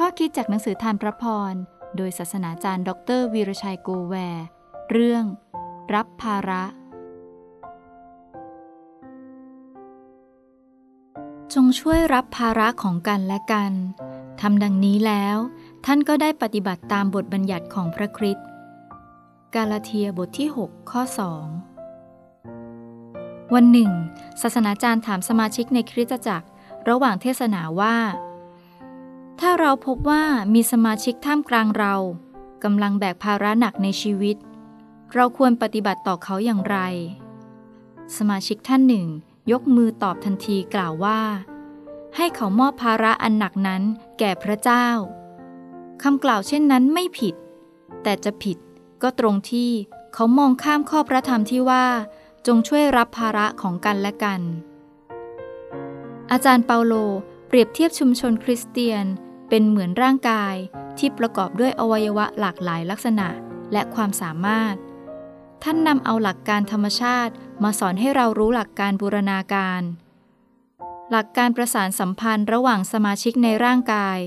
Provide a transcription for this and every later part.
ข้อคิดจากหนังสือทานพระพร โดยศาสนาจารย์ ดรวีรชัยโกแวร์ เรื่อง รับภาระ จงช่วยรับภาระของกันและกันทำดังนี้แล้ว ท่านก็ได้ปฏิบัติตามบทบัญญัติของพระคริสต์กาลาเทียบทที่ 6 ข้อ 2 วันหนึ่ง ศาสนาจารย์ถามสมาชิกในคริสตจักร ระหว่างเทศนาว่า ถ้าเราพบว่ามีสมาชิกท่ามกลางเรากำลังแบกภาระหนักในชีวิต เราควรปฏิบัติต่อเขาอย่างไร สมาชิกท่านหนึ่ง ยกมือตอบทันทีกล่าวว่า ให้เขามอบภาระอันหนักนั้นแก่พระเจ้าคำกล่าวเช่นนั้นไม่ผิด แต่จะผิดก็ตรงที่เขามองข้ามข้อพระธรรมที่ว่า จงช่วยรับภาระของกันและกัน อาจารย์เปาโลเปรียบเทียบชุมชนคริสเตียน เป็นเหมือนร่างกายที่ประกอบด้วยอวัยวะหลากหลายลักษณะและความสามารถ ท่านนำเอาหลักการธรรมชาติมาสอนให้เรารู้หลักการบูรณาการ หลักการประสานสัมพันธ์ระหว่างสมาชิกในร่างกาย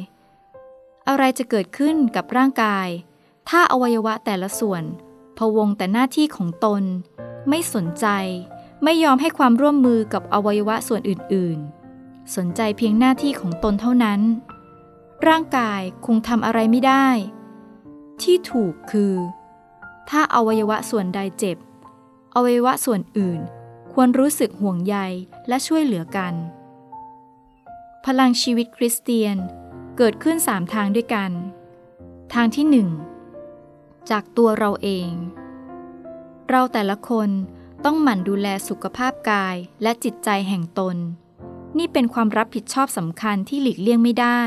อะไรจะเกิดขึ้นกับร่างกาย ถ้าอวัยวะแต่ละส่วนพวงแต่หน้าที่ของตน ไม่สนใจ ไม่ยอมให้ความร่วมมือกับอวัยวะส่วนอื่น ๆ สนใจเพียงหน้าที่ของตนเท่านั้น ร่างกายคงทำอะไรไม่ได้ ที่ถูกคือ ถ้าอวัยวะส่วนใดเจ็บ อวัยวะส่วนอื่นควรรู้สึกห่วงใยและช่วยเหลือกัน พลังชีวิตคริสเตียนเกิดขึ้นสามทางด้วยกัน ทางที่หนึ่งจากตัวเราเอง เราแต่ละคนต้องหมั่นดูแลสุขภาพกายและจิตใจแห่งตน นี่เป็นความรับผิดชอบสำคัญที่หลีกเลี่ยงไม่ได้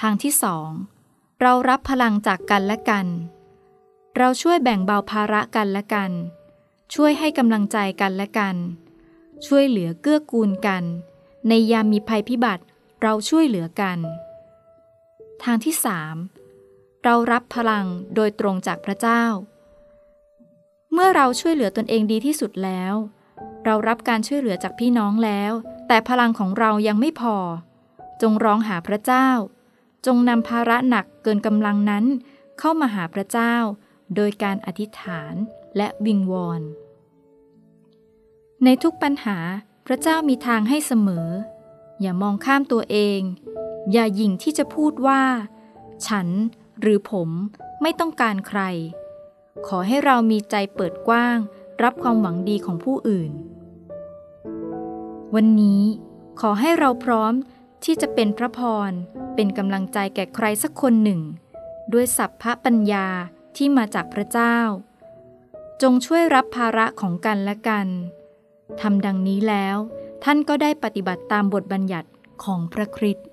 ทางที่สอง เรารับพลังจากกันและกัน เราช่วยแบ่งเบาภาระกันและกัน ช่วยให้กำลังใจกันและกัน ช่วยเหลือเกื้อกูลกัน ในยามมีภัยพิบัติเราช่วยเหลือกัน ทางที่สามเรารับพลังโดยตรงจากพระเจ้า เมื่อเราช่วยเหลือตนเองดีที่สุดแล้ว เรารับการช่วยเหลือจากพี่น้องแล้ว แต่พลังของเรายังไม่พอ จงร้องหาพระเจ้า จงนำภาระหนักเกินกำลังนั้น เข้ามาหาพระเจ้า โดยการอธิษฐานและวิงวอน ในทุกปัญหาพระเจ้ามีทางให้เสมอ อย่ามองข้ามตัวเอง อย่าหยิ่งที่จะพูดว่า ฉันหรือผมไม่ต้องการใคร ขอให้เรามีใจเปิดกว้าง รับความหวังดีของผู้อื่น วันนี้ขอให้เราพร้อม ที่จะเป็นพระพร เป็นกำลังใจแก่ใครสักคนหนึ่ง ด้วยสัพพะปัญญาที่มาจากพระเจ้า จงช่วยรับภาระของกันและกันทำดังนี้แล้ว ท่านก็ได้ปฏิบัติตามบทบัญญัติของพระคริสต์